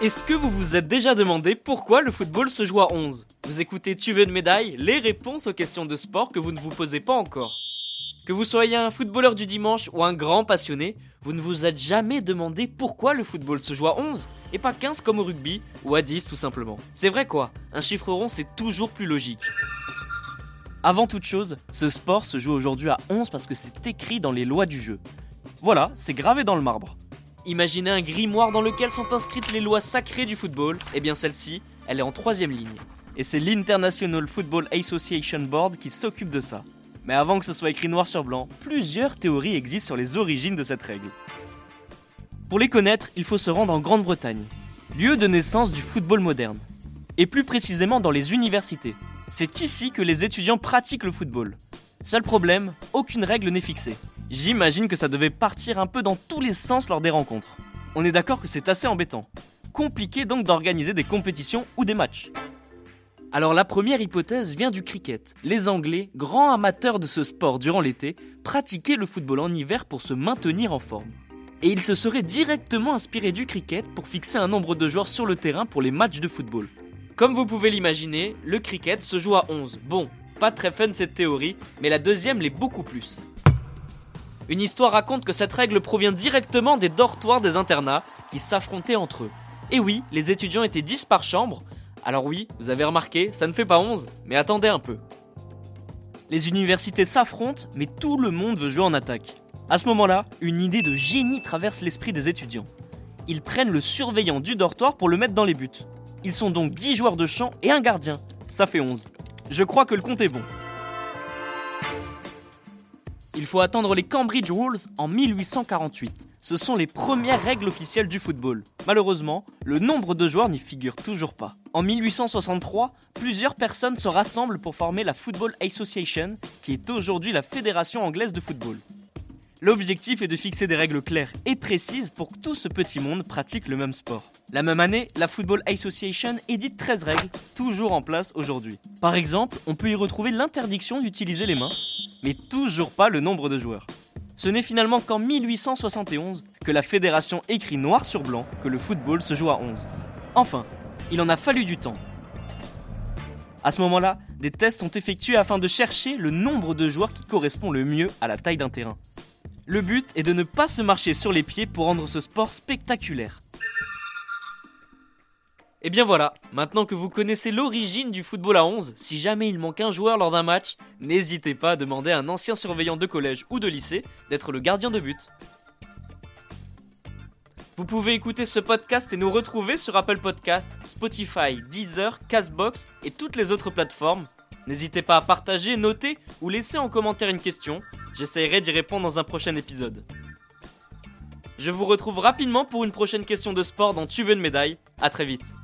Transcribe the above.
Est-ce que vous vous êtes déjà demandé pourquoi le football se joue à 11 Vous écoutez Tu veux une médaille Les réponses aux questions de sport que vous ne vous posez pas encore. Que vous soyez un footballeur du dimanche ou un grand passionné, vous ne vous êtes jamais demandé pourquoi le football se joue à 11 et pas 15 comme au rugby ou à 10 tout simplement. C'est vrai quoi, un chiffre rond c'est toujours plus logique. Avant toute chose, ce sport se joue aujourd'hui à 11 parce que c'est écrit dans les lois du jeu. Voilà, c'est gravé dans le marbre. Imaginez un grimoire dans lequel sont inscrites les lois sacrées du football. Eh bien celle-ci, elle est en troisième ligne. Et c'est l'International Football Association Board qui s'occupe de ça. Mais avant que ce soit écrit noir sur blanc, plusieurs théories existent sur les origines de cette règle. Pour les connaître, il faut se rendre en Grande-Bretagne, lieu de naissance du football moderne. Et plus précisément dans les universités. C'est ici que les étudiants pratiquent le football. Seul problème, aucune règle n'est fixée. J'imagine que ça devait partir un peu dans tous les sens lors des rencontres. On est d'accord que c'est assez embêtant. Compliqué donc d'organiser des compétitions ou des matchs. Alors la première hypothèse vient du cricket. Les Anglais, grands amateurs de ce sport durant l'été, pratiquaient le football en hiver pour se maintenir en forme. Et ils se seraient directement inspirés du cricket pour fixer un nombre de joueurs sur le terrain pour les matchs de football. Comme vous pouvez l'imaginer, le cricket se joue à 11. Bon, pas très fun cette théorie, mais la deuxième l'est beaucoup plus. Une histoire raconte que cette règle provient directement des dortoirs des internats qui s'affrontaient entre eux. Et oui, les étudiants étaient 10 par chambre. Alors oui, vous avez remarqué, ça ne fait pas 11, mais attendez un peu. Les universités s'affrontent, mais tout le monde veut jouer en attaque. À ce moment-là, une idée de génie traverse l'esprit des étudiants. Ils prennent le surveillant du dortoir pour le mettre dans les buts. Ils sont donc 10 joueurs de champ et un gardien. Ça fait 11. Je crois que le compte est bon. Il faut attendre les Cambridge Rules en 1848. Ce sont les premières règles officielles du football. Malheureusement, le nombre de joueurs n'y figure toujours pas. En 1863, plusieurs personnes se rassemblent pour former la Football Association, qui est aujourd'hui la Fédération anglaise de football. L'objectif est de fixer des règles claires et précises pour que tout ce petit monde pratique le même sport. La même année, la Football Association édite 13 règles, toujours en place aujourd'hui. Par exemple, on peut y retrouver l'interdiction d'utiliser les mains, mais toujours pas le nombre de joueurs. Ce n'est finalement qu'en 1871 que la fédération écrit noir sur blanc que le football se joue à 11. Enfin, il en a fallu du temps. À ce moment-là, des tests sont effectués afin de chercher le nombre de joueurs qui correspond le mieux à la taille d'un terrain. Le but est de ne pas se marcher sur les pieds pour rendre ce sport spectaculaire. Et bien voilà, maintenant que vous connaissez l'origine du football à 11, si jamais il manque un joueur lors d'un match, n'hésitez pas à demander à un ancien surveillant de collège ou de lycée d'être le gardien de but. Vous pouvez écouter ce podcast et nous retrouver sur Apple Podcast, Spotify, Deezer, Castbox et toutes les autres plateformes. N'hésitez pas à partager, noter ou laisser en commentaire une question. J'essaierai d'y répondre dans un prochain épisode. Je vous retrouve rapidement pour une prochaine question de sport dans Tu veux une médaille. A très vite.